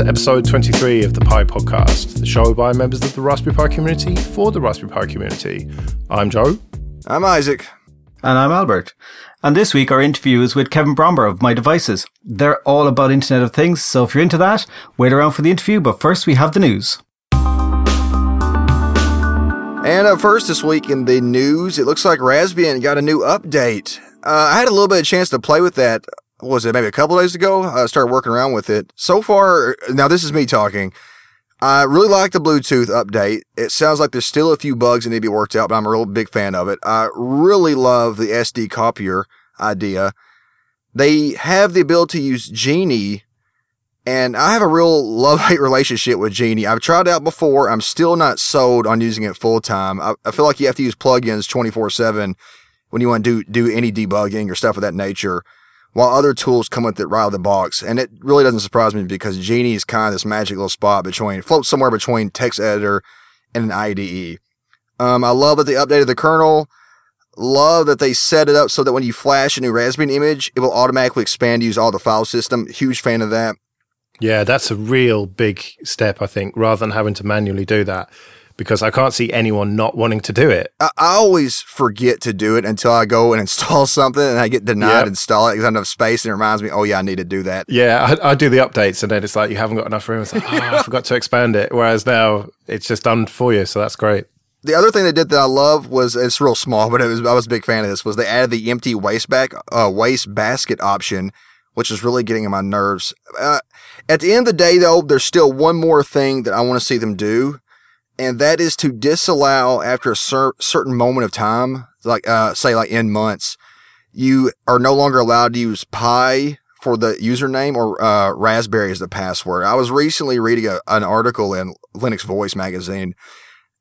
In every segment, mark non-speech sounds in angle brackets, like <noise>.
Hello and welcome to episode 23 of the Pi Podcast, the show by members of the Raspberry Pi community for the Raspberry Pi community. I'm Joe. I'm Isaac. And I'm Albert. And this week our interview is with Kevin Bromber of myDevices. They're all about Internet of Things, so if you're into that, wait around for the interview, but first we have the news. And up first this week in the news, it looks like Raspbian got a new update. Uh, I had a little bit of chance to play with that was it maybe a couple days ago? I started working around with it. So far, now this is me talking. I really like the Bluetooth update. It sounds like there's still a few bugs that need to be worked out, but I'm a real big fan of it. I really love the SD copier idea. They have the ability to use Geany, and I have a real <laughs> love hate relationship with Geany. I've tried it out before. I'm still not sold on using it full time. I, I feel like you have to use plugins 24 7 when you want to do, do any debugging or stuff of that nature while other tools come with it right out of the box. And it really doesn't surprise me because Geany is kind of this magic little spot between, floats somewhere between text editor and an IDE. Um, I love that they updated the kernel. Love that they set it up so that when you flash a new Raspbian image, it will automatically expand to use all the file system. Huge fan of that. Yeah, that's a real big step, I think, rather than having to manually do that because I can't see anyone not wanting to do it. I, I always forget to do it until I go and <laughs> install something and I get denied yep. install it because I don't have space and it reminds me, oh yeah, I need to do that. Yeah, I, I do the updates and then it's like you haven't got enough room. It's like, oh, I <laughs> forgot to expand it. Whereas now it's just done for you, so that's great. The other thing they did that I love was it's real small, but it was I was a big fan of this. Was they added the empty waste back uh, waste basket option, which is really getting on my nerves. Uh, at the end of the day, though, there's still one more thing that I want to see them do, and that is to disallow after a cer- certain moment of time, like uh, say like in months, you are no longer allowed to use Pi for the username or uh, Raspberry as the password. I was recently reading a, an article in Linux Voice magazine,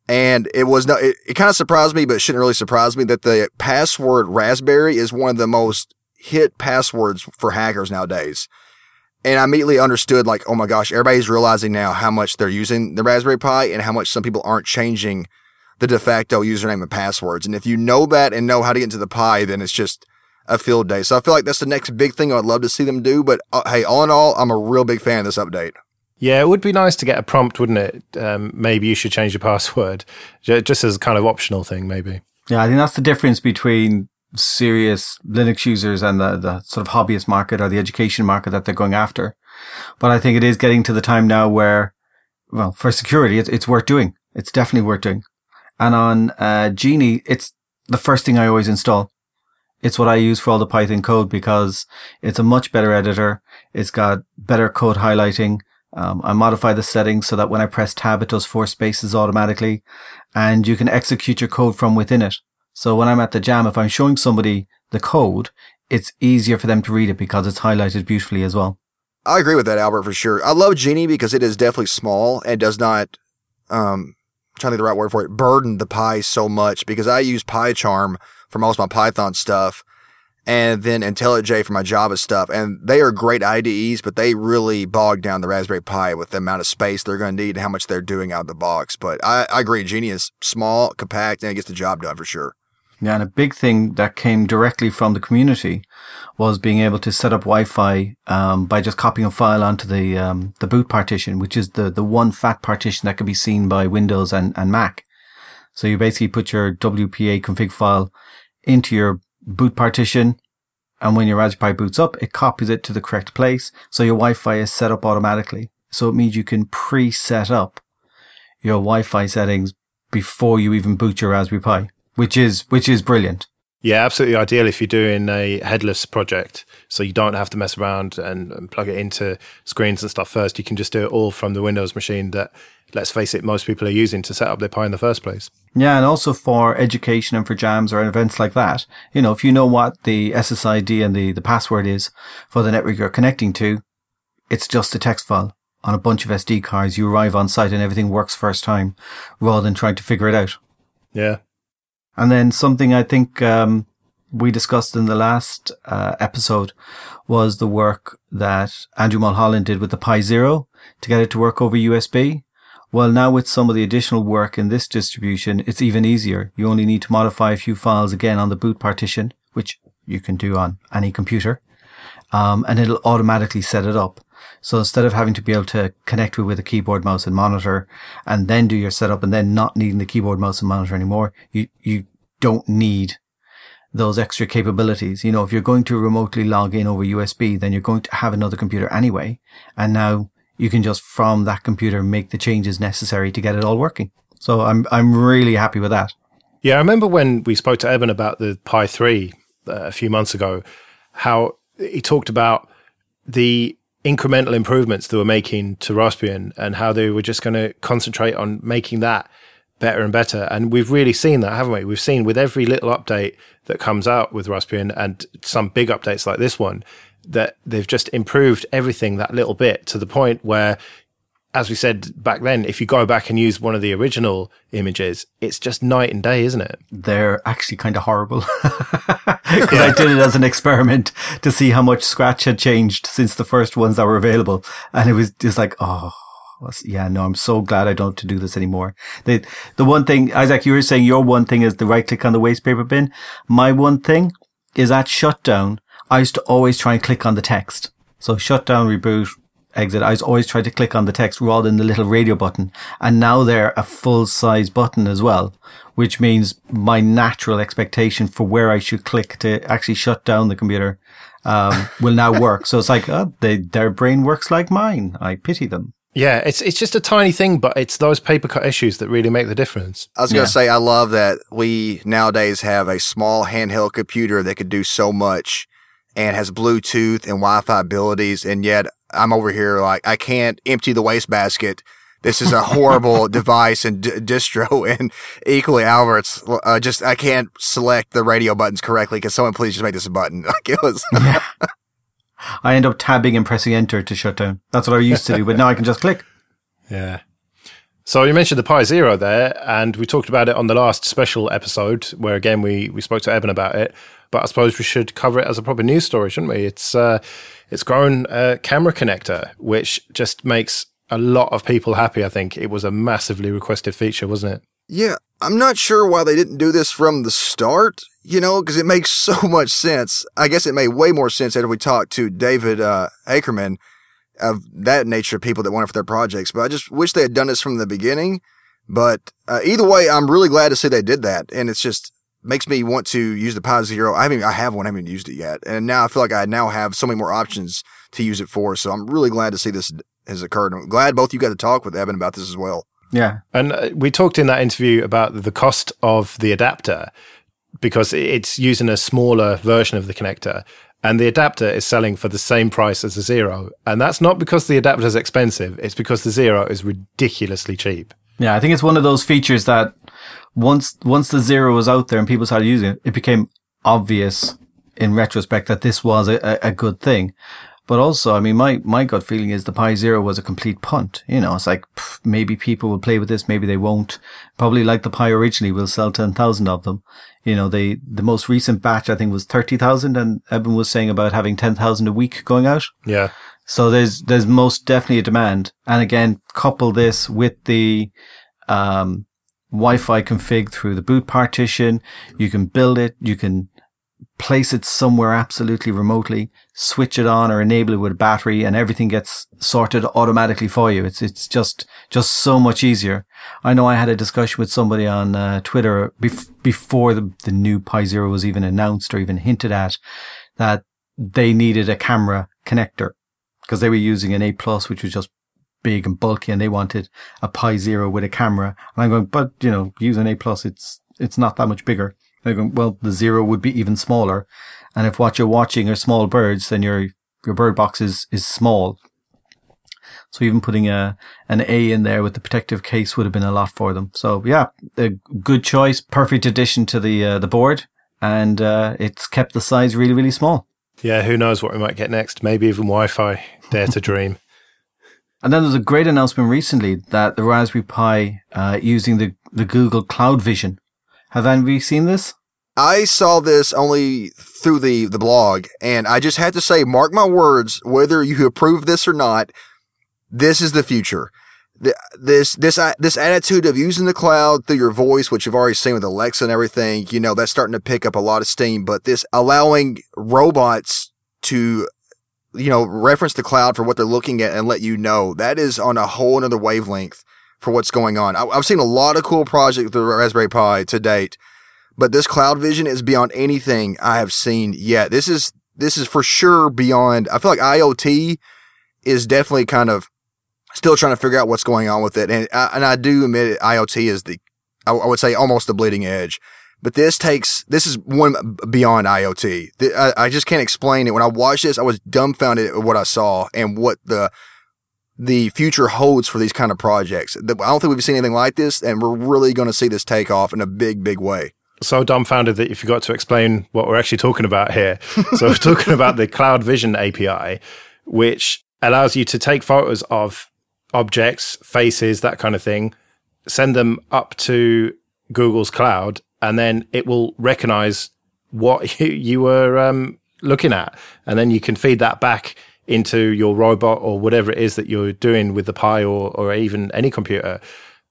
and it was no, it, it kind of surprised me, but it shouldn't really surprise me that the password Raspberry is one of the most hit passwords for hackers nowadays. And I immediately understood, like, oh my gosh, everybody's realizing now how much they're using the Raspberry Pi and how much some people aren't changing the de facto username and passwords. And if you know that and know how to get into the Pi, then it's just a field day. So I feel like that's the next big thing I'd love to see them do. But uh, hey, all in all, I'm a real big fan of this update. Yeah, it would be nice to get a prompt, wouldn't it? Um, maybe you should change your <laughs> password, just as a kind of optional thing, maybe. Yeah, I think that's the difference between serious Linux users and the, the sort of hobbyist market or the education market that they're going after. But I think it is getting to the time now where, well, for security, it's, it's worth doing. It's definitely worth doing. And on uh, Geany, it's the first thing I always install. It's what I use for all the Python code because it's a much better editor. It's got better code highlighting. Um, I modify the settings so that when I press tab, it does four spaces automatically and you can execute your code from within it. So when I'm at the jam, if I'm showing somebody the code, it's easier for them to read it because it's highlighted beautifully as well. I agree with that, Albert, for sure. I love Geany because it is definitely small and does not, um, I'm trying to think the right word for it, burden the Pi so much because I use PyCharm for most of my Python stuff and then IntelliJ for my Java stuff. And they are great IDEs, but they really bog down the Raspberry Pi with the amount of space they're going to need and how much they're doing out of the box. But I, I agree. Geany is small, compact, and it gets the job done for sure. Yeah, and a big thing that came directly from the community was being able to set up Wi-Fi um, by just copying a file onto the um, the boot partition, which is the the one fat partition that can be seen by Windows and, and Mac. So you basically put your WPA config file into your boot partition, and when your Raspberry boots up, it copies it to the correct place. So your Wi-Fi is set up automatically. So it means you can pre-set up your Wi-Fi settings before you even boot your Raspberry Pi which is which is brilliant. Yeah, absolutely ideal if you're doing a headless project, so you don't have to mess around and, and, plug it into screens and stuff first. You can just do it all from the Windows machine that, let's face it, most people are using to set up their Pi in the first place. Yeah, and also for education and for jams or events like that, you know, if you know what the SSID and the, the password is for the network you're connecting to, it's just a text file on a bunch of SD cards. You arrive on site and everything works first time, rather than trying to figure it out. Yeah, and then something I think um, we discussed in the last uh, episode was the work that Andrew Mulholland did with the Pi Zero to get it to work over USB. Well, now with some of the additional work in this distribution, it's even easier. You only need to modify a few files again on the boot partition, which you can do on any computer. um, and it'll automatically set it up. So instead of having to be able to connect with, a keyboard, mouse, and monitor, and then do your setup, and then not needing the keyboard, mouse, and monitor anymore, you you don't need those extra capabilities. You know, if you're going to remotely log in over USB, then you're going to have another computer anyway, and now you can just from that computer make the changes necessary to get it all working. So I'm I'm really happy with that. Yeah, I remember when we spoke to Eben about the Pi 3 uh, a few months ago, how he talked about the incremental improvements they were making to Raspbian and how they were just going to concentrate on making that better and better. And we've really seen that, haven't we? We've seen with every little update that comes out with Raspbian and some big updates like this one, that they've just improved everything that little bit to the point where as we said back then, if you go back and use one of the original images, it's just night and day, isn't it? They're actually kind of horrible. <laughs> Because. I did it as an experiment to see how much Scratch had changed since the first ones that were available. And it was just like, oh, yeah, no, I'm so glad I don't have to do this anymore. The, the one thing, Isaac, you were saying your one thing is the right click on the waste paper bin. My one thing is at shutdown, I used to always try and click on the text. So shutdown, reboot, exit, I was always try to click on the text rather than the little radio button. And now they're a full size button as well, which means my natural expectation for where I should click to actually shut down the computer um, <laughs> will now work. So it's like, oh, they, their brain works like mine. I pity them. Yeah, it's it's just a tiny thing, but it's those paper cut issues that really make the difference. I was going to yeah. say, I love that we nowadays have a small handheld computer that could do so much and has Bluetooth and Wi-Fi abilities, and yet I'm over here like I can't empty the wastebasket. This is a horrible <laughs> device and d- distro, <laughs> and equally, Albert's it's uh, just I can't select the radio buttons correctly. Can someone please just make this a button? <laughs> Like it was. yeah. I end up tabbing and pressing enter to shut down. That's what I used to do, but now I can just click. Yeah. So you mentioned the Pi Zero there, and we talked about it on the last special episode, where again we we spoke to Eben about it. But I suppose we should cover it as a proper news story, shouldn't we? It's uh, it's grown a camera connector, which just makes a lot of people happy. I think it was a massively requested feature, wasn't it? Yeah, I'm not sure why they didn't do this from the start, you know, because it makes <laughs> so much sense. I guess it made way more sense after we talked to David uh, Akerman of that nature of people that want it for their projects. But I just wish they had done this from the beginning. But uh, either way, I'm really glad to see they did that. And it's just, makes me want to use the Pi Zero. I haven't, I have one, I haven't used it yet, and now I feel like I now have so many more options to use it for. So I'm really glad to see this has occurred. I'm glad both you got to talk with Evan about this as well. Yeah, and uh, we talked in that interview about the cost of the adapter because it's using a smaller version of the connector. And the adapter is selling for the same price as the Zero. And that's not because the adapter is expensive, it's because the Zero is ridiculously cheap. Yeah, I think it's one of those features that once once the zero was out there and people started using it, it became obvious in retrospect that this was a, a good thing. But also, I mean, my, my gut feeling is the Pi Zero was a complete punt. You know, it's like, pff, maybe people will play with this, maybe they won't. Probably like the Pi originally, we'll sell 10,000 of them. You know, they, the most recent batch, I think, was 30,000 and Eben was saying about having 10,000 a week going out. Yeah. So there's, there's most definitely a demand. And again, couple this with the, um, Wi-Fi config through the boot partition. You can build it. You can place it somewhere absolutely remotely, switch it on or enable it with a battery and everything gets sorted automatically for you. It's, it's just, just so much easier. I know I had a discussion with somebody on uh, Twitter bef- before the, the new Pi Zero was even announced or even hinted at that they needed a camera connector because they were using an A plus, which was just big and bulky and they wanted a Pi Zero with a camera. And I'm going, but you know, using an A plus, it's, it's not that much bigger. They're going, well, the Zero would be even smaller. And if what you're watching are small birds, then your, your bird box is, is small. So even putting a, an A in there with the protective case would have been a lot for them. So yeah, a good choice, perfect addition to the, uh, the board. And, uh, it's kept the size really, really small. Yeah, who knows what we might get next? Maybe even Wi-Fi. Dare to <laughs> dream. And then there's a great announcement recently that the Raspberry Pi uh, using the, the Google Cloud Vision. Have any seen this? I saw this only through the, the blog, and I just had to say, mark my words, whether you approve this or not, this is the future. This this uh, this attitude of using the cloud through your voice, which you've already seen with Alexa and everything, you know that's starting to pick up a lot of steam. But this allowing robots to you know, reference the cloud for what they're looking at and let you know. That is on a whole another wavelength for what's going on. I, have seen a lot of cool projects with the Raspberry Pi to date, but this cloud vision is beyond anything I have seen yet. This is, this is for sure beyond, I feel like IoT is definitely kind of still trying to figure out what's going on with it. And I, and I do admit it, IoT is the, I, I would say almost the bleeding edge. But this takes, this is one beyond IoT. I, I just can't explain it. When I watched this, I was dumbfounded at what I saw and what the, the future holds for these kind of projects. I don't think we've seen anything like this, and we're really going to see this take off in a big, big way. So dumbfounded that you forgot to explain what we're actually talking about here. <laughs> so we're talking about the Cloud Vision API, which allows you to take photos of objects, faces, that kind of thing, send them up to Google's cloud, and then it will recognize what <laughs> you, you were um, looking at. And then you can feed that back into your robot or whatever it is that you're doing with the Pi or, or even any computer.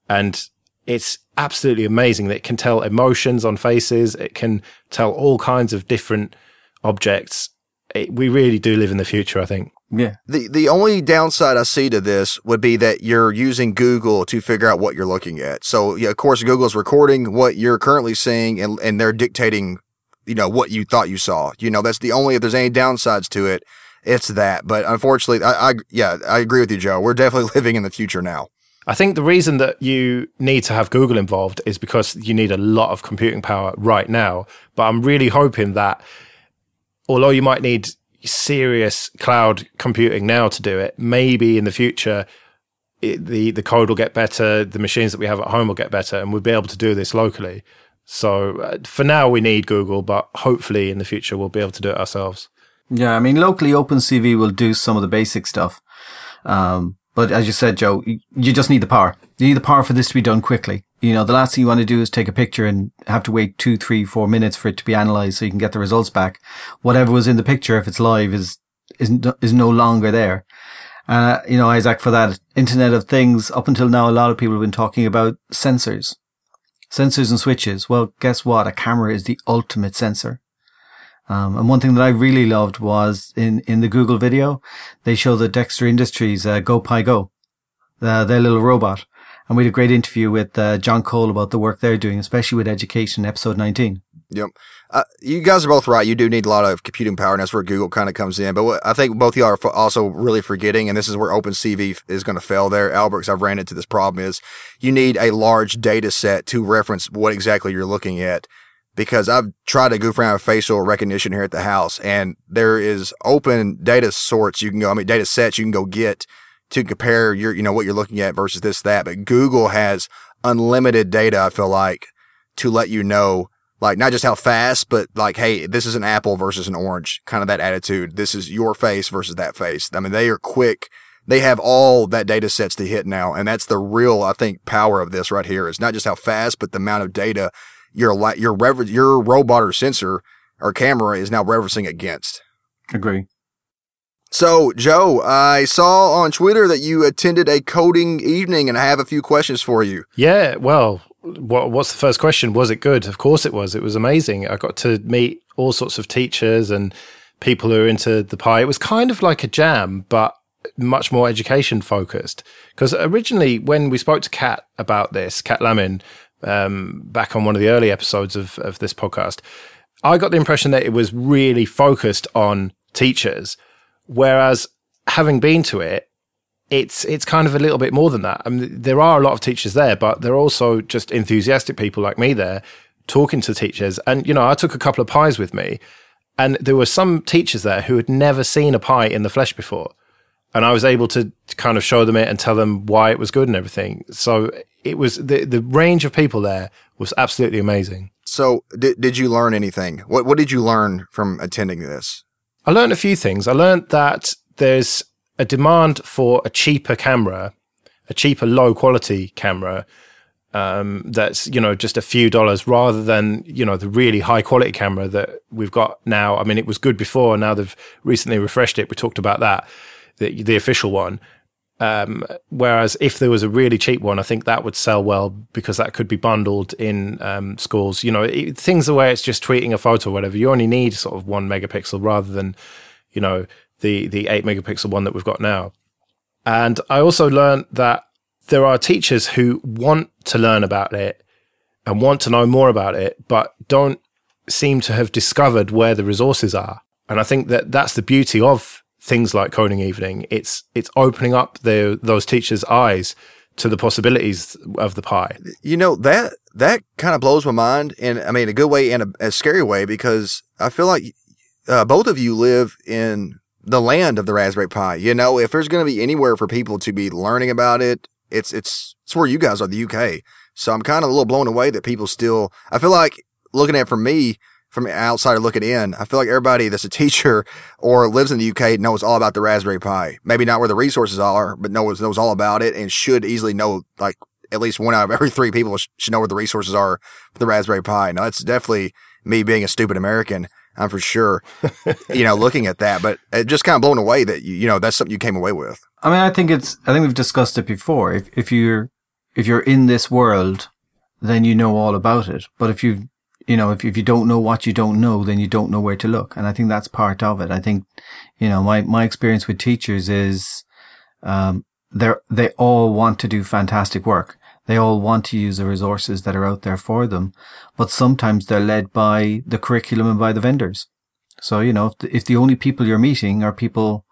And it's absolutely amazing that it can tell emotions on faces. It can tell all kinds of different objects. It, we really do live in the future, I think. Yeah. The the only downside I see to this would be that you're using Google to figure out what you're looking at. So yeah, of course Google's recording what you're currently seeing and and they're dictating, you know, what you thought you saw. You know, that's the only if there's any downsides to it, it's that. But unfortunately, I, I yeah, I agree with you, Joe. We're definitely <laughs> living in the future now. I think the reason that you need to have Google involved is because you need a lot of computing power right now. But I'm really hoping that although you might need serious cloud computing now to do it. Maybe in the future, it, the the code will get better, the machines that we have at home will get better, and we'll be able to do this locally. So uh, for now, we need Google, but hopefully in the future we'll be able to do it ourselves. Yeah, I mean, locally, OpenCV will do some of the basic stuff. Um, but as you said, Joe, you just need the power. You need the power for this to be done quickly. You know, the last thing you want to do is take a picture and have to wait two, three, four minutes for it to be analyzed so you can get the results back. Whatever was in the picture, if it's live, is is is no longer there. Uh, you know, Isaac, for that Internet of Things, up until now, a lot of people have been talking about sensors, sensors and switches. Well, guess what? A camera is the ultimate sensor. Um, and one thing that I really loved was in, in the Google video, they show the Dexter Industries uh, GoPiGo, uh, their little robot. And we had a great interview with uh, John Cole about the work they're doing, especially with education, episode 19. Yep. Uh, you guys are both right. You do need a lot of computing power, and that's where Google kind of comes in. But what I think both of y'all are also really forgetting, and this is where OpenCV is going to fail there, Albert, I've ran into this problem, is you need a large data set to reference what exactly you're looking at. Because I've tried to goof around with facial recognition here at the house, and there is open data sorts you can go, I mean, data sets you can go get to compare your, you know, what you're looking at versus this, that. But Google has unlimited data, I feel like, to let you know, like, not just how fast, but like, hey, this is an apple versus an orange, kind of that attitude. This is your face versus that face. I mean, they are quick. They have all that data sets to hit now. And that's the real, I think, power of this right here. It's not just how fast, but the amount of data your, your, rever- your robot or sensor or camera is now referencing against. Agree. So, Joe, I saw on Twitter that you attended a coding evening, and I have a few questions for you. Yeah, well, what, what's the first question? Was it good? Of course it was. It was amazing. I got to meet all sorts of teachers and people who are into the Pi. It was kind of like a jam, but much more education focused. Because originally, when we spoke to Cat about this, Cat Lamin, um, back on one of the early episodes of, of this podcast, I got the impression that it was really focused on teachers Whereas having been to it, it's it's kind of a little bit more than that. I mean, there are a lot of teachers there, but there are also just enthusiastic people like me there talking to teachers. And you know, I took a couple of Pis with me, and there were some teachers there who had never seen a Pi in the flesh before, and I was able to kind of show them it and tell them why it was good and everything. So it was the the range of people there was absolutely amazing. So did did you learn anything? What what did you learn from attending this? I learned a few things. I learned that there's a demand for a cheaper camera, a cheaper low quality camera um, that's you know just a few dollars rather than you know the really high quality camera that we've got now. I mean, it was good before. Now they've recently refreshed it. We talked about that, the the official one. Um, whereas if there was a really cheap one, I think that would sell well because that could be bundled in um, schools. You know, it, things the way it's just tweeting a photo or whatever. You only need sort of one megapixel rather than, you know, the the eight megapixel one that we've got now. And I also learned that there are teachers who want to learn about it and want to know more about it, but don't seem to have discovered where the resources are. And I think that that's the beauty of things like coding evening. It's it's opening up the, those teachers' eyes to the possibilities of the Pi. You know that that kind of blows my mind, and I mean a good way and a, a scary way because I feel like uh, both of you live in the land of the Raspberry Pi. You know, if there's going to be anywhere for people to be learning about it, it's it's it's where you guys are, the UK. So I'm kind of a little blown away that people still. I feel like looking at it from me, from outside looking in, I feel like everybody that's a <laughs> teacher or lives in the UK knows all about the Raspberry Pi. Maybe not where the resources are, but knows knows all about it and should easily know like at least one out of every three people should know where the resources are for the Raspberry Pi. Now that's definitely me being a stupid American. I'm for sure, <laughs> you know, looking at that, but it just kind of blown away that you, you know, that's something you came away with. I mean, I think it's, I think we've discussed it before. If, if you're, if you're in this world, then you know all about it. But if you, you know, if, if you don't know what you don't know, then you don't know where to look. And I think that's part of it. I think, you know, my, my experience with teachers is, um, they're, they all want to do fantastic work. They all want to use the resources that are out there for them, but sometimes they're led by the curriculum and by the vendors. So, you know, if the, if the only people you're meeting are people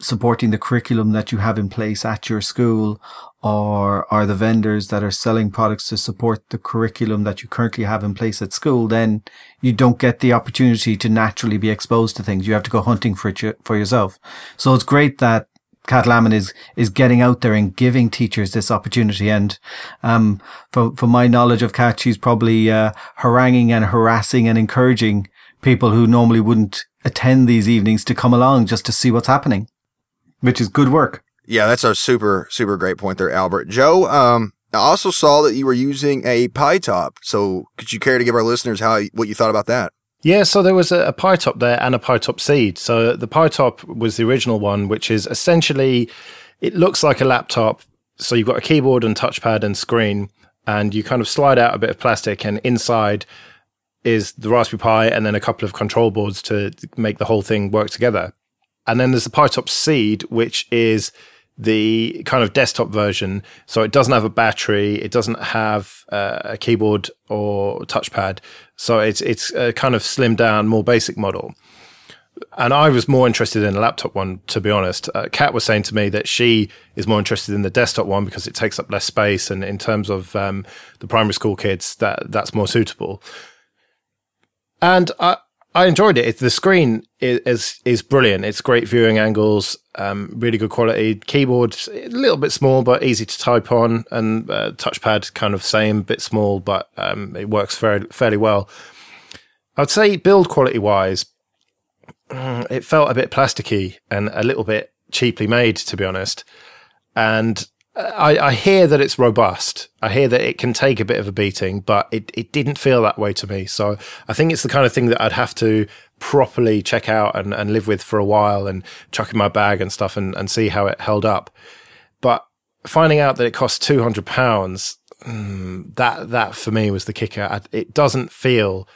supporting the curriculum that you have in place at your school or are the vendors that are selling products to support the curriculum that you currently have in place at school, then you don't get the opportunity to naturally be exposed to things. You have to go hunting for it for yourself. So it's great that Cat is is getting out there and giving teachers this opportunity. And um, for my knowledge of Cat, she's probably uh, haranguing and harassing and encouraging people who normally wouldn't attend these evenings to come along just to see what's happening, which is good work. Yeah, that's a super super great point there, Albert. Joe, um, I also saw that you were using a Pi top. So could you care to give our listeners how what you thought about that? Yeah, so there was a, a Pi top there and a Pi top seed. So the Pi top was the original one, which is essentially it looks like a laptop. So you've got a keyboard and touchpad and screen, and you kind of slide out a bit of plastic, and inside is the Raspberry Pi and then a couple of control boards to make the whole thing work together. And then there's the Pi top seed, which is the kind of desktop version. So it doesn't have a battery, it doesn't have uh, a keyboard or touchpad. So it's it's a kind of slimmed down, more basic model. And I was more interested in a laptop one, to be honest. Uh, Cat was saying to me that she is more interested in the desktop one because it takes up less space, and in terms of um, the primary school kids, that that's more suitable. And I, I enjoyed it. The screen is, is, is brilliant. It's great viewing angles, um, really good quality. Keyboard a little bit small but easy to type on, and uh, touchpad kind of same, bit small, but um, it works fairly fairly well. I'd say build quality wise, mm, it felt a bit plasticky and a little bit cheaply made, to be honest. And I, I, hear that it's robust. I hear that it can take a bit of a beating, but it, it didn't feel that way to me. So I think it's the kind of thing that I'd have to properly check out and, and live with for a while and chuck in my bag and stuff and, and see how it held up. But finding out that it cost two hundred pounds, mm, that that for me was the kicker. It doesn't feel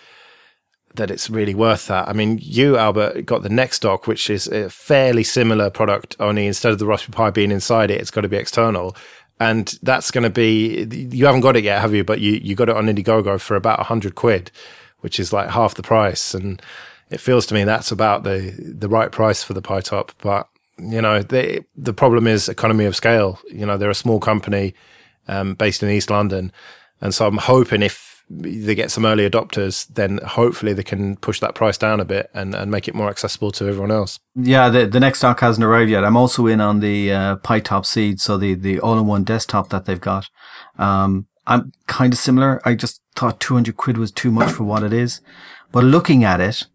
that it's really worth that. I mean, you, Albert, got the NexDock, which is a fairly similar product, only instead of the Raspberry Pi being inside it, it's got to be external. And that's going to be, you haven't got it yet, have you? But you, you got it on Indiegogo for about 100 quid, which is like half the price. And it feels to me that's about the, the right price for the Pi Top. But, you know, the, the problem is economy of scale. You know, they're a small company um, based in East London. And so I'm hoping if they get some early adopters, then hopefully they can push that price down a bit and, and make it more accessible to everyone else. Yeah, the, the NexDock hasn't arrived yet. I'm also in on the uh, Pi Top Seed, so the, the all-in-one desktop that they've got. Um, I'm kind of similar. I just thought 200 quid was too much for what it is. But looking at it,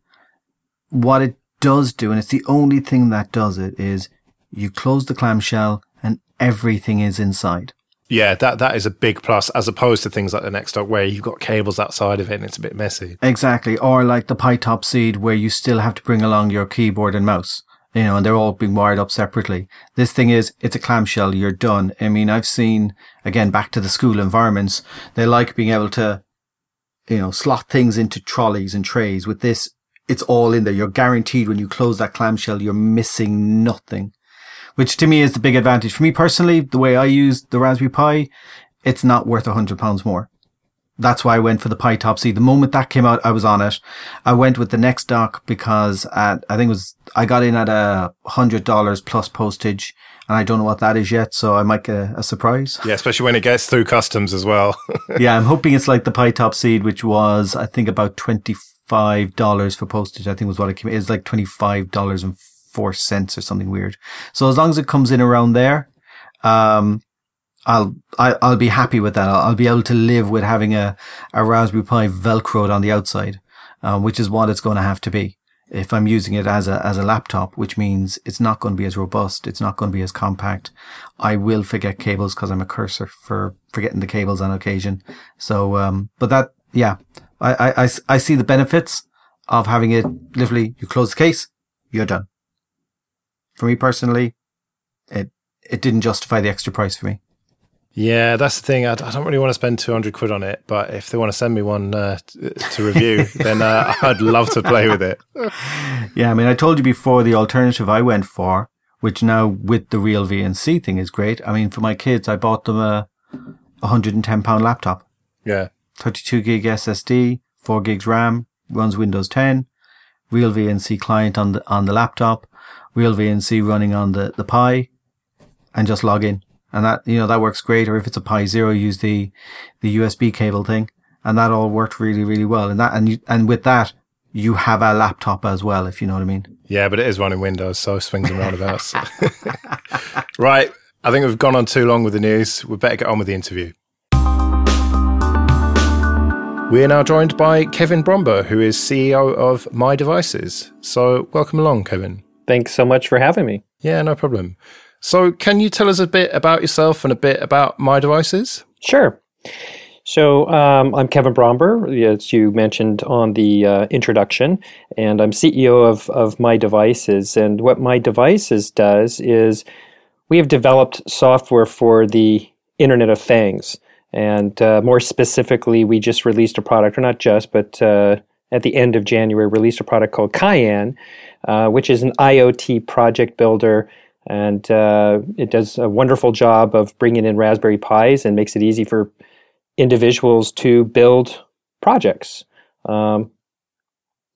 what it does do, and it's the only thing that does it, is you close the clamshell and everything is inside. Yeah, that that is a big plus as opposed to things like the NexDock where you've got cables outside of it and it's a bit messy. Exactly. Or like the Pi Top Seed where you still have to bring along your keyboard and mouse. You know, and they're all being wired up separately. This thing is, it's a clamshell, you're done. I mean, I've seen, again, back to the school environments, they like being able to, you know, slot things into trolleys and trays. With this, it's all in there. You're guaranteed when you close that clamshell, you're missing nothing, which to me is the big advantage. For me personally, the way I use the Raspberry Pi, it's not worth a hundred pounds more. That's why I went for the Pi Top C. The moment that came out, I was on it. I went with the NexDock because at, I think it was, I got in at a hundred dollars plus postage and I don't know what that is yet. So I might get a, a surprise. Yeah. Especially when it gets through customs as well. <laughs> yeah. I'm hoping it's like the Pi Top Seed, which was, I think about 25 dollars for postage. I think was what it came. It's like $25 and four cents or something weird. So as long as it comes in around there, um, I'll I, will i will be happy with that. I'll, I'll, be able to live with having a, a Raspberry Pi velcroed on the outside, um, which is what it's going to have to be if I'm using it as a as a laptop, which means it's not going to be as robust, it's not going to be as compact. I will forget cables because I'm a cursor for forgetting the cables on occasion. So, um, but that yeah, I, I, I see the benefits of having it. Literally, you close the case, you're done. For me personally, it it didn't justify the extra price for me. Yeah, that's the thing. I, I, don't really want to spend 200 quid on it, but if they want to send me one uh, to review, <laughs> then uh, I'd love to play with it. Yeah, I mean, I told you before the alternative I went for, which now with the RealVNC thing is great. I mean, for my kids, I bought them a 110 pound laptop. Yeah. 32 gig SSD, 4 gigs RAM, runs Windows 10, RealVNC client on the, on the laptop, RealVNC running on the, the Pi, and just log in and that you know that works great. Or if it's a Pi Zero, use the the USB cable thing, and that all worked really really well. And that and you, and with that, you have a laptop as well, if you know what I mean. Yeah, but it is running Windows, so swings and roundabouts. <laughs> right, I think we've gone on too long with the news. We better get on with the interview. We are now joined by Kevin Bromber, who is CEO of myDevices. So, welcome along, Kevin. Thanks so much for having me. Yeah, no problem. So, can you tell us a bit about yourself and a bit about myDevices? Sure. So, um, I'm Kevin Bromber, as you mentioned on the uh, introduction, and I'm CEO of, of myDevices. And what myDevices does is we have developed software for the Internet of Things. And uh, more specifically, we just released a product, or not just, but uh, at the end of January, released a product called Cayenne, uh, which is an IoT project builder and uh, it does a wonderful job of bringing in Raspberry Pis and makes it easy for individuals to build projects. Um,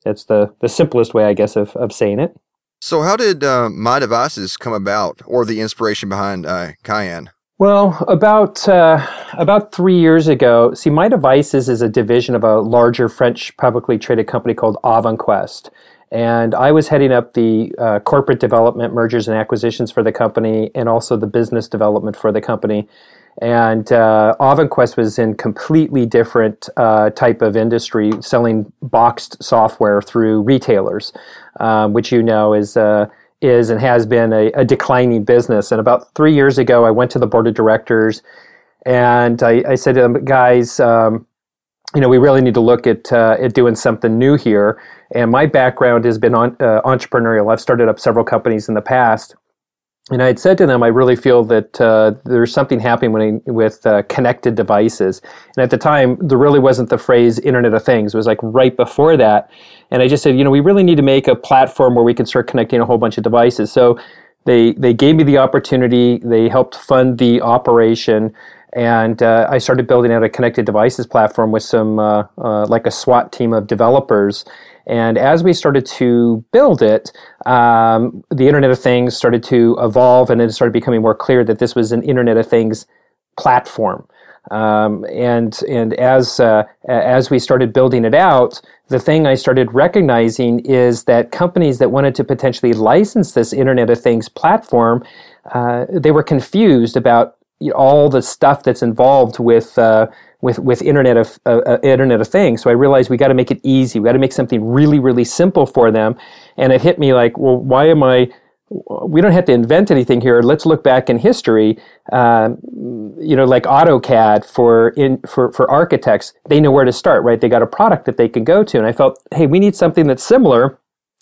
that's the, the simplest way, I guess, of, of saying it. So, how did uh, myDevices come about, or the inspiration behind uh, Cayenne? Well, about uh, about three years ago, see, myDevices is a division of a larger French publicly traded company called Avanquest, and I was heading up the uh, corporate development, mergers and acquisitions for the company, and also the business development for the company. And uh, Avanquest was in completely different uh, type of industry, selling boxed software through retailers, um, which you know is uh, is and has been a, a, declining business. And about three years ago, I went to the board of directors, and I, I said to them, guys. Um, you know, we really need to look at uh, at doing something new here. And my background has been on, uh, entrepreneurial. I've started up several companies in the past. And I had said to them, I really feel that uh, there's something happening I, with uh, connected devices. And at the time, there really wasn't the phrase Internet of Things. It was like right before that. And I just said, you know, we really need to make a platform where we can start connecting a whole bunch of devices. So they they gave me the opportunity. They helped fund the operation and uh, I started building out a connected devices platform with some uh, uh, like a SWAT team of developers. And as we started to build it, um, the Internet of Things started to evolve, and it started becoming more clear that this was an Internet of Things platform. Um, and and as uh, as we started building it out, the thing I started recognizing is that companies that wanted to potentially license this Internet of Things platform, uh, they were confused about all the stuff that's involved with uh, with with Internet of uh, uh Internet of Things. So I realized we got to make it easy. We got to make something really really simple for them. And it hit me like, well, why am I? We don't have to invent anything here. Let's look back in history. Um, you know, like AutoCAD for in for for architects, they know where to start, right? They got a product that they can go to, and I felt, hey, we need something that's similar.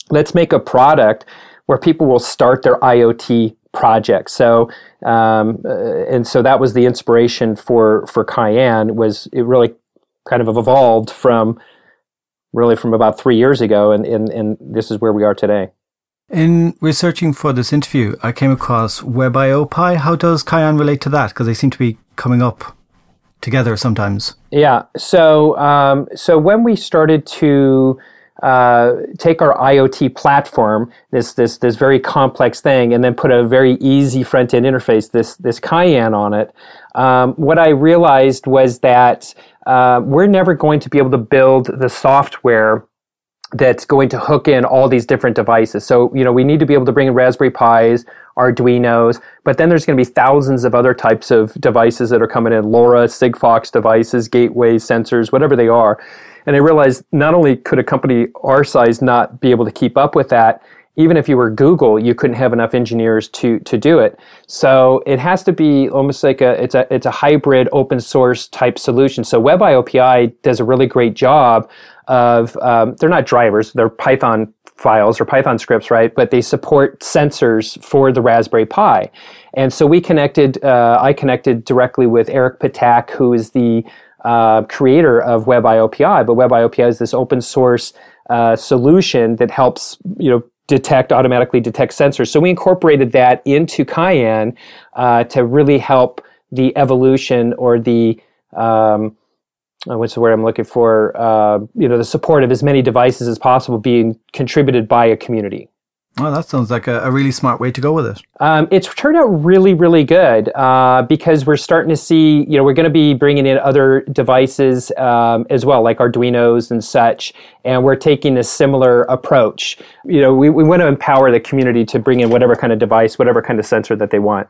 Let's make a product where people will start their IoT project. So, um, uh, and so that was the inspiration for for Cayenne. Was it really kind of evolved from really from about three years ago, and, and, and this is where we are today. In researching for this interview, I came across WebIO How does Cayenne relate to that? Because they seem to be coming up together sometimes. Yeah. So, um, so when we started to uh, take our IoT platform, this this this very complex thing, and then put a very easy front end interface, this this Cayenne on it. Um, what I realized was that uh, we're never going to be able to build the software that's going to hook in all these different devices. So, you know, we need to be able to bring in Raspberry Pis, Arduinos, but then there's going to be thousands of other types of devices that are coming in LoRa, Sigfox devices, gateways, sensors, whatever they are. And I realized not only could a company our size not be able to keep up with that, even if you were Google, you couldn't have enough engineers to to do it. So it has to be almost like a it's a it's a hybrid open source type solution. So WebIOPi does a really great job of um, they're not drivers, they're Python files or Python scripts, right? But they support sensors for the Raspberry Pi. And so we connected, uh, I connected directly with Eric Ptak, who is the uh, creator of WebIOPi, but WebIOPi is this open source uh, solution that helps you know detect automatically detect sensors. So we incorporated that into Cayenne uh, to really help the evolution or the um, uh, what's the word I'm looking for? Uh, you know, the support of as many devices as possible being contributed by a community. Oh, that sounds like a, a, really smart way to go with it. Um, it's turned out really, really good uh, because we're starting to see, you know, we're going to be bringing in other devices um, as well, like Arduinos and such, and we're taking a similar approach. You know, we, we want to empower the community to bring in whatever kind of device, whatever kind of sensor that they want.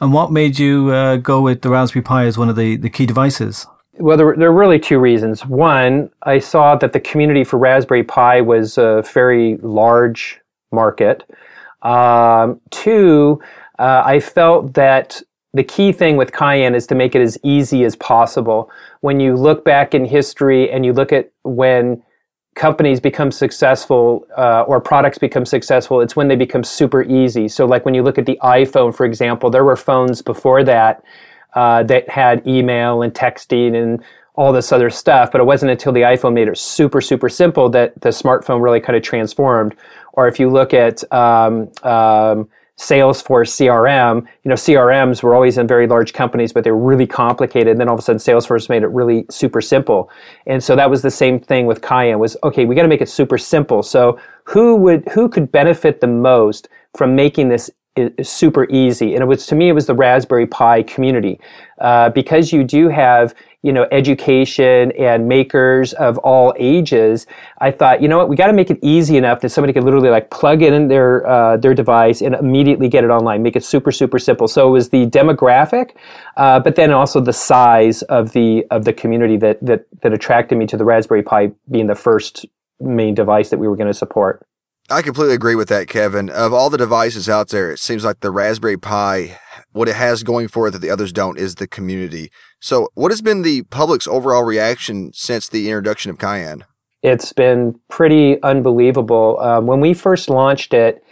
And what made you uh, go with the Raspberry Pi as one of the, the key devices? Well, there, there, are really two reasons. One, I saw that the community for Raspberry Pi was a very large market. Um, two, uh, I felt that the key thing with Cayenne is to make it as easy as possible. When you look back in history and you look at when companies become successful uh, or products become successful, it's when they become super easy. So, like when you look at the iPhone, for example, there were phones before that uh, that had email and texting and all this other stuff, but it wasn't until the iPhone made it super, super simple that the smartphone really kind of transformed. Or if you look at um, um, Salesforce CRM, you know, CRMs were always in very large companies, but they were really complicated. And then all of a sudden Salesforce made it really super simple. And so that was the same thing with Cayenne was, okay, we got to make it super simple. So who would, who could benefit the most from making this super easy. And it was, to me, it was the Raspberry Pi community. Uh, because you do have, you know, education and makers of all ages, I thought, you know what, we got to make it easy enough that somebody could literally like plug in their uh, their device and immediately get it online. Make it super super simple. So it was the demographic, uh, but then also the size of the of the community that that that attracted me to the Raspberry Pi being the first main device that we were going to support. I completely agree with that, Kevin. Of all the devices out there, it seems like the Raspberry Pi, what it has going for it that the others don't is the community. So, what has been the public's overall reaction since the introduction of Cayenne? It's been pretty unbelievable. Um, when we first launched it,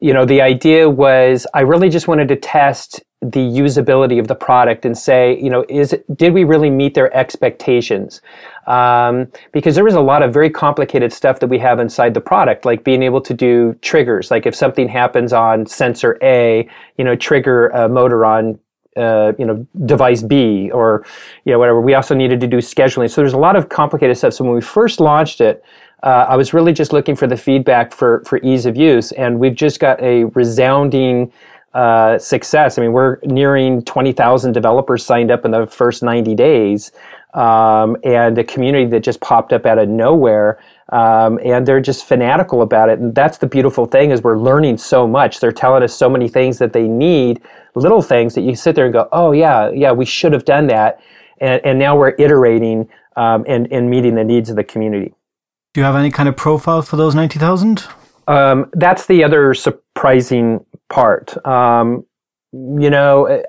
you know, the idea was I really just wanted to test the usability of the product and say, you know, is it, did we really meet their expectations? Um, because there was a lot of very complicated stuff that we have inside the product, like being able to do triggers. Like if something happens on sensor A, you know, trigger a motor on uh, you know, device B or, you know, whatever. We also needed to do scheduling. So there's a lot of complicated stuff. So when we first launched it, uh, I was really just looking for the feedback for, for ease of use. And we've just got a resounding uh, success. I mean, we're nearing 20,000 developers signed up in the first 90 days, um, and a community that just popped up out of nowhere. Um, and they're just fanatical about it. And that's the beautiful thing is we're learning so much. They're telling us so many things that they need, little things that you sit there and go, oh yeah, yeah, we should have done that. And, and now we're iterating um, and, and meeting the needs of the community. Do you have any kind of profile for those 90,000? Um, that's the other surprising part. Um, you know,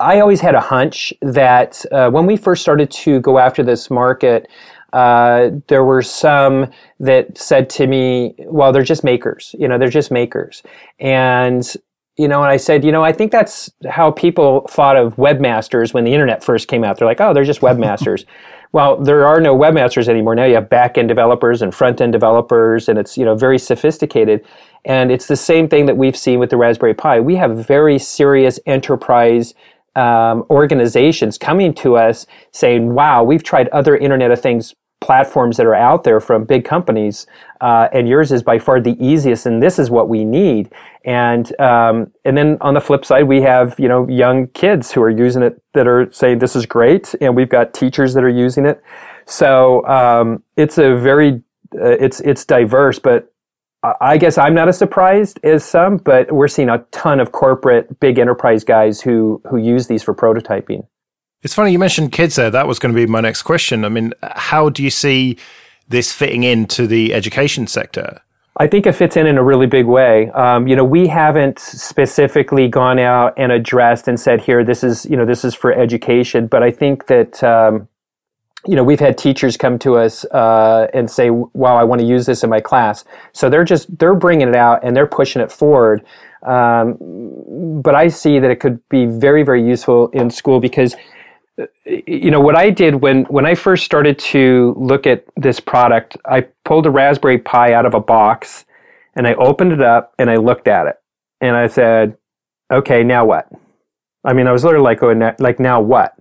I always had a hunch that uh, when we first started to go after this market, uh, there were some that said to me, well, they're just makers. You know, they're just makers. And you know, and I said, you know, I think that's how people thought of webmasters when the internet first came out. They're like, oh, they're just webmasters. <laughs> well, there are no webmasters anymore. Now you have back end developers and front end developers, and it's you know very sophisticated. And it's the same thing that we've seen with the Raspberry Pi. We have very serious enterprise um, organizations coming to us saying, "Wow, we've tried other Internet of Things platforms that are out there from big companies, uh, and yours is by far the easiest, and this is what we need. And um, and then on the flip side, we have you know young kids who are using it that are saying this is great, and we've got teachers that are using it. So um, it's a very uh, it's it's diverse, but I guess I'm not as surprised as some, but we're seeing a ton of corporate big enterprise guys who who use these for prototyping. It's funny you mentioned kids there. That was going to be my next question. I mean, how do you see this fitting into the education sector? I think it fits in in a really big way. Um, you know, we haven't specifically gone out and addressed and said, "Here, this is you know this is for education." But I think that um, you know we've had teachers come to us uh, and say, "Wow, I want to use this in my class." So they're just they're bringing it out and they're pushing it forward. Um, but I see that it could be very very useful in school because you know what I did when when I first started to look at this product, I pulled a Raspberry Pi out of a box and I opened it up and I looked at it and I said, "Okay, now what?" I mean, I was literally like, going, "Like now what?"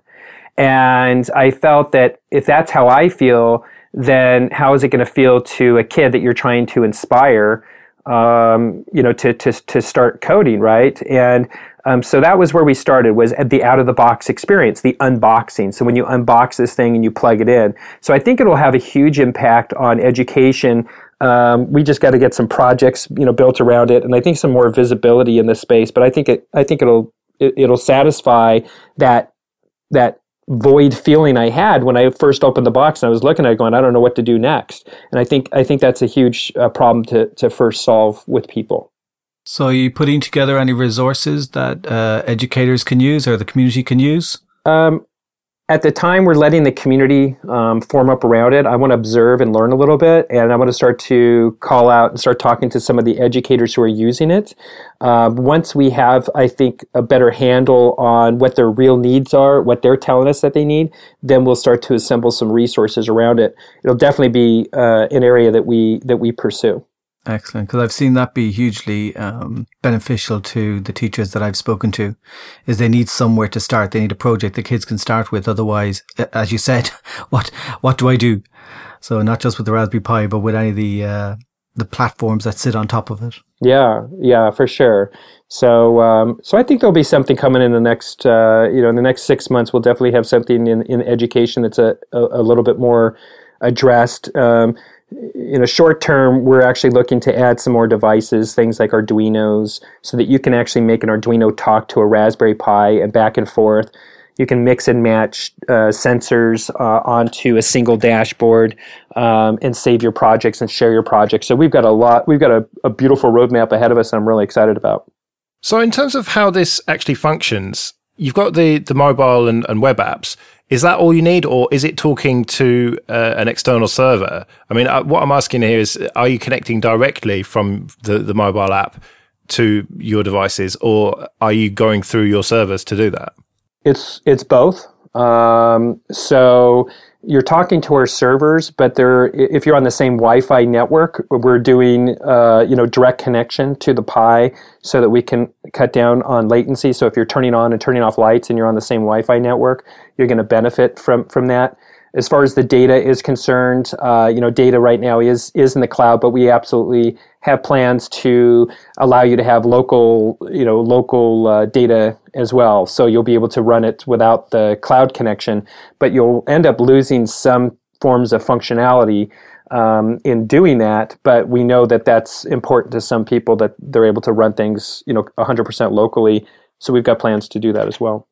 And I felt that if that's how I feel, then how is it going to feel to a kid that you're trying to inspire? Um, you know, to, to, to start coding, right? And um, so that was where we started was at the out of the box experience, the unboxing. So when you unbox this thing and you plug it in. So I think it'll have a huge impact on education. Um, we just got to get some projects, you know, built around it, and I think some more visibility in this space. But I think it, I think it'll, it, it'll satisfy that that void feeling I had when I first opened the box and I was looking at it going, I don't know what to do next. And I think I think that's a huge uh, problem to to first solve with people. So, are you putting together any resources that uh, educators can use or the community can use? Um, at the time, we're letting the community um, form up around it. I want to observe and learn a little bit, and I want to start to call out and start talking to some of the educators who are using it. Uh, once we have, I think, a better handle on what their real needs are, what they're telling us that they need, then we'll start to assemble some resources around it. It'll definitely be uh, an area that we that we pursue. Excellent, because I've seen that be hugely um, beneficial to the teachers that I've spoken to. Is they need somewhere to start. They need a project the kids can start with. Otherwise, as you said, <laughs> what what do I do? So not just with the Raspberry Pi, but with any of the uh, the platforms that sit on top of it. Yeah, yeah, for sure. So, um, so I think there'll be something coming in the next, uh, you know, in the next six months. We'll definitely have something in, in education that's a, a, a little bit more addressed. Um, in a short term, we're actually looking to add some more devices, things like Arduinos, so that you can actually make an Arduino talk to a Raspberry Pi and back and forth. You can mix and match uh, sensors uh, onto a single dashboard um, and save your projects and share your projects. So we've got a lot, we've got a, a beautiful roadmap ahead of us, and I'm really excited about. So, in terms of how this actually functions, you've got the the mobile and, and web apps. Is that all you need, or is it talking to uh, an external server? I mean, uh, what I'm asking here is, are you connecting directly from the, the mobile app to your devices, or are you going through your servers to do that? It's it's both. Um, so you're talking to our servers, but they're if you're on the same Wi-Fi network, we're doing uh, you know direct connection to the Pi so that we can cut down on latency. So if you're turning on and turning off lights and you're on the same Wi-Fi network, you're going to benefit from from that. As far as the data is concerned, uh, you know, data right now is is in the cloud, but we absolutely have plans to allow you to have local, you know, local uh, data as well. So you'll be able to run it without the cloud connection, but you'll end up losing some forms of functionality um, in doing that. But we know that that's important to some people that they're able to run things, you know, 100% locally. So we've got plans to do that as well.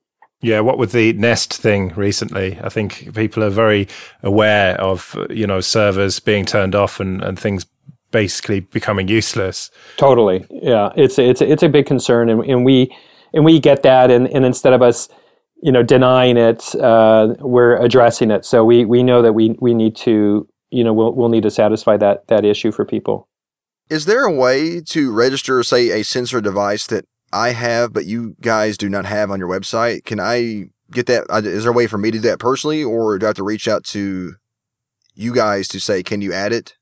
Yeah, what with the Nest thing recently, I think people are very aware of you know servers being turned off and, and things basically becoming useless. Totally. Yeah. It's it's it's a big concern and, and we and we get that and, and instead of us you know denying it uh, we're addressing it so we we know that we we need to you know we'll we'll need to satisfy that that issue for people is there a way to register say a sensor device that I have, but you guys do not have on your website. Can I get that? uh, there a way for me to do that personally, or do I have to reach out to you guys to say, can you add it?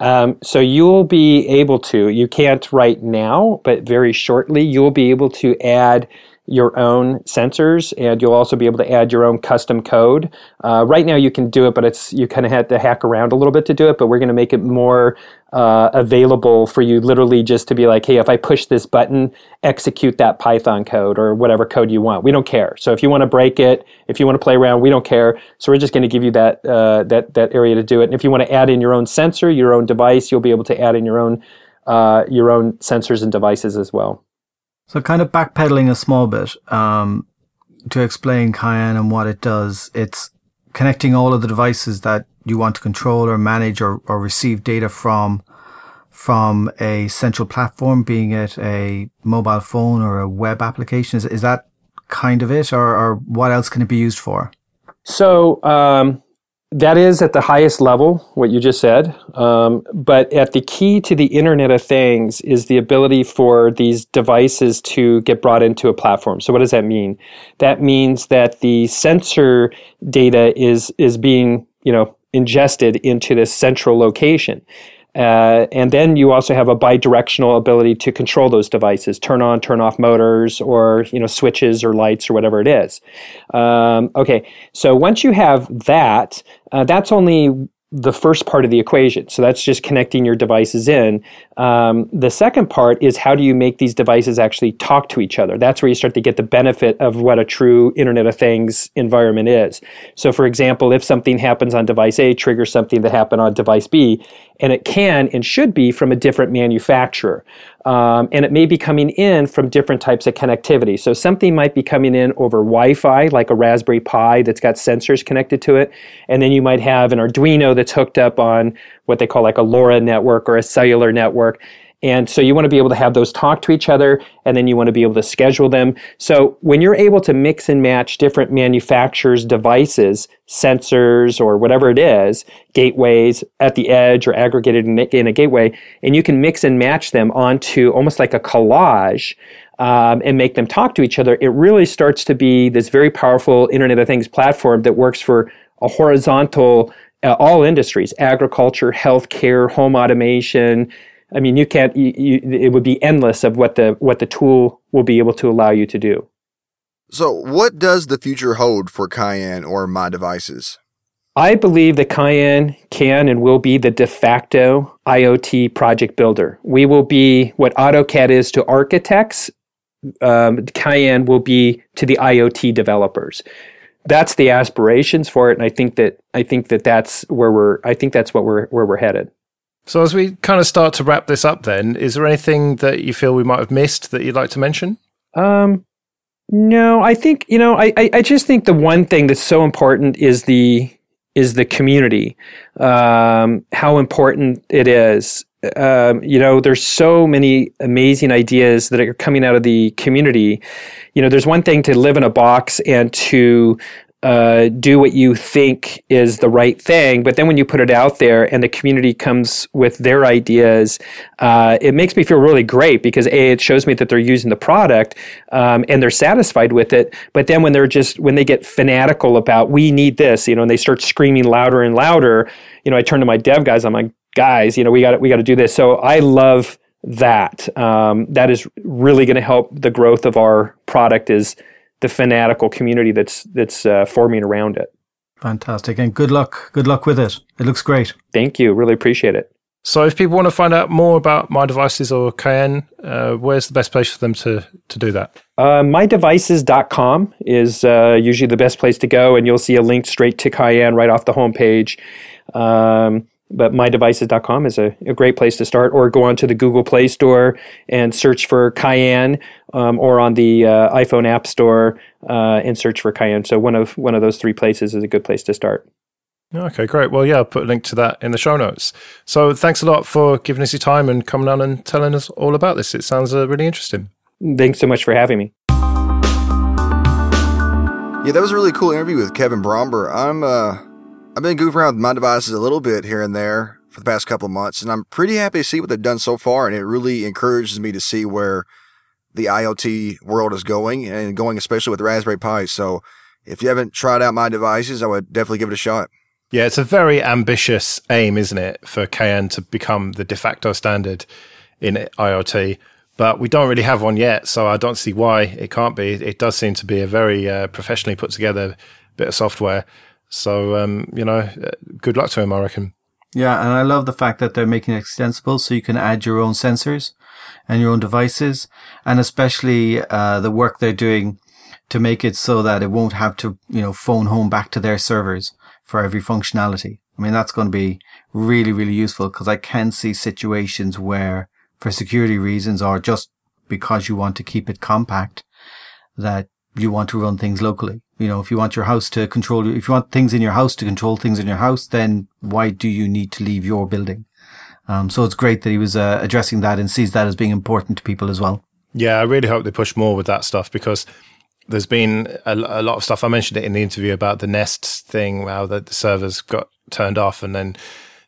Um, so you'll be able to, you can't right now, but very shortly, you'll be able to add your own sensors and you'll also be able to add your own custom code. Uh, right now you can do it, but it's you kind of had to hack around a little bit to do it, but we're going to make it more uh, available for you literally just to be like, hey, if I push this button, execute that Python code or whatever code you want. We don't care. So if you want to break it, if you want to play around, we don't care. So we're just going to give you that, uh, that, that area to do it. And if you want to add in your own sensor, your own device, you'll be able to add in your own, uh, your own sensors and devices as well. So kind of backpedaling a small bit, um, to explain Cayenne and what it does. It's connecting all of the devices that you want to control or manage or, or receive data from, from a central platform, being it a mobile phone or a web application. Is, is that kind of it or, or what else can it be used for? So, um, that is at the highest level, what you just said. Um, but at the key to the Internet of Things is the ability for these devices to get brought into a platform. So what does that mean? That means that the sensor data is is being you know ingested into this central location. Uh, and then you also have a bidirectional ability to control those devices, turn on, turn off motors, or you know switches or lights or whatever it is. Um, okay, so once you have that, uh, that's only the first part of the equation. So that's just connecting your devices in. Um, the second part is how do you make these devices actually talk to each other? That's where you start to get the benefit of what a true Internet of Things environment is. So, for example, if something happens on device A, triggers something that happened on device B, and it can and should be from a different manufacturer. Um, and it may be coming in from different types of connectivity. So something might be coming in over Wi-Fi, like a Raspberry Pi that's got sensors connected to it, and then you might have an Arduino that's hooked up on what they call like a LoRa network or a cellular network. And so you want to be able to have those talk to each other and then you want to be able to schedule them. So when you're able to mix and match different manufacturers' devices, sensors or whatever it is, gateways at the edge or aggregated in a gateway, and you can mix and match them onto almost like a collage um, and make them talk to each other, it really starts to be this very powerful Internet of Things platform that works for a horizontal, uh, all industries, agriculture, healthcare, home automation, I mean, you can't. You, you, it would be endless of what the what the tool will be able to allow you to do. So, what does the future hold for Cayenne or myDevices? I believe that Cayenne can and will be the de facto IoT project builder. We will be what AutoCAD is to architects. Um, Cayenne will be to the IoT developers. That's the aspirations for it, and I think that I think that that's where we're. I think that's what we're where we're headed. So, as we kind of start to wrap this up, then, is there anything that you feel we might have missed that you'd like to mention? Um, no, I think you know. I, I, I just think the one thing that's so important is the is the community. Um, how important it is. Um, you know, there's so many amazing ideas that are coming out of the community. You know, there's one thing to live in a box and to uh, do what you think is the right thing. But then when you put it out there and the community comes with their ideas, uh, it makes me feel really great because A, it shows me that they're using the product um, and they're satisfied with it. But then when they're just, when they get fanatical about, we need this, you know, and they start screaming louder and louder, you know, I turn to my dev guys, I'm like, guys, you know, we got we got to do this. So I love that. Um, that is really going to help the growth of our product is the fanatical community that's that's uh, forming around it. Fantastic, and good luck. Good luck with it. It looks great. Thank you. Really appreciate it. So, if people want to find out more about myDevices or Cayenne, uh, where's the best place for them to, to do that? Uh, mydevices.com is uh, usually the best place to go, and you'll see a link straight to Cayenne right off the homepage. Um, but mydevices.com is a, a, great place to start or go onto the google play store and search for cayenne um, or on the uh, iphone app store uh, and search for cayenne. So one of one of those three places is a good place to start. Okay great. Well yeah i'll put a link to that in the show notes. So thanks a lot for giving us your time and coming on and telling us all about this. It sounds uh, really interesting. Thanks so much for having me. Yeah that was a really cool interview with kevin bromber. I'm uh I've been goofing around with myDevices a little bit here and there for the past couple of months, and I'm pretty happy to see what they've done so far. And it really encourages me to see where the IoT world is going and going especially with Raspberry Pi. So if you haven't tried out myDevices, I would definitely give it a shot. Yeah, it's a very ambitious aim, isn't it, for Cayenne to become the de facto standard in IoT. But we don't really have one yet, so I don't see why it can't be. It does seem to be a very uh, professionally put together bit of software. So, um, you know, uh, good luck to him, I reckon. Yeah, and I love the fact that they're making it extensible so you can add your own sensors and your own devices, and especially uh, the work they're doing to make it so that it won't have to, you know, phone home back to their servers for every functionality. I mean, that's going to be really, really useful because I can see situations where for security reasons or just because you want to keep it compact that you want to run things locally. You know, if you want your house to control, if you want things in your house to control things in your house, then why do you need to leave your building? Um, so it's great that he was uh, addressing that and sees that as being important to people as well. Yeah, I really hope they push more with that stuff because there's been a, a, lot of stuff. I mentioned it in the interview about the Nest thing, how the, the servers got turned off and then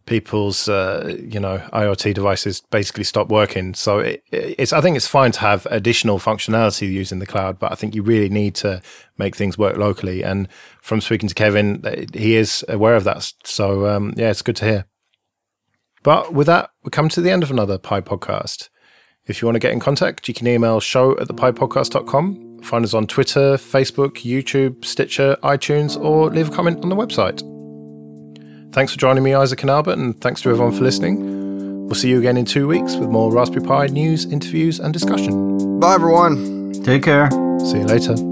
people's, uh, you know, IoT devices basically stop working. So it, it's, I think it's fine to have additional functionality using the cloud, but I think you really need to make things work locally. And from speaking to Kevin, he is aware of that. So, um, yeah, it's good to hear. But with that, we come to the end of another Pi podcast. If you want to get in contact, you can email show at thepipodcast.com Find us on Twitter, Facebook, YouTube, Stitcher, iTunes, or leave a comment on the website. Thanks for joining me, Isaac and Albert, and thanks to everyone for listening. We'll see you again in two weeks with more Raspberry Pi news, interviews, and discussion. Bye, everyone. Take care. See you later.